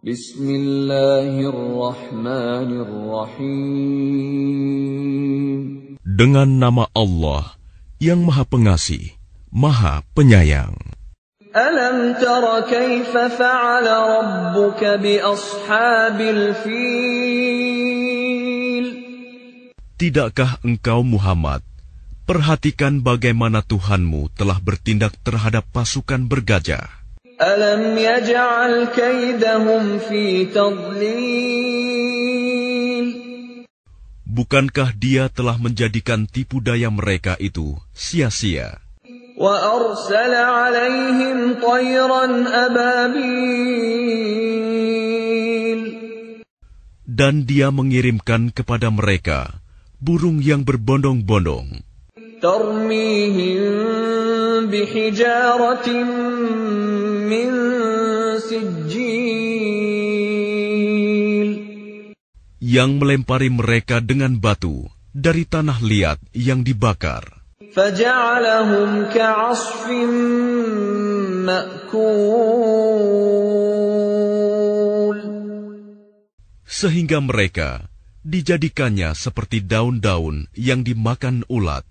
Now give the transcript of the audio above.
Bismillahirrahmanirrahim. Dengan nama Allah yang Maha Pengasih, Maha Penyayang. Alam tara kaifa fa'ala rabbuka bi ashabil fil? Tidakkah engkau Muhammad perhatikan bagaimana Tuhanmu telah bertindak terhadap pasukan bergajah? Alam yaj'al kaidahum fi tadlil. Bukankah dia telah menjadikan tipu daya mereka itu sia-sia? Wa arsala alaihim tayran. Dan dia mengirimkan kepada mereka burung yang berbondong-bondong. ترميهم بحجارة من سجيل yang melempari mereka dengan batu dari tanah liat yang dibakar. فجعلهم كعصف مأكول Sehingga mereka dijadikannya seperti daun-daun yang dimakan ulat.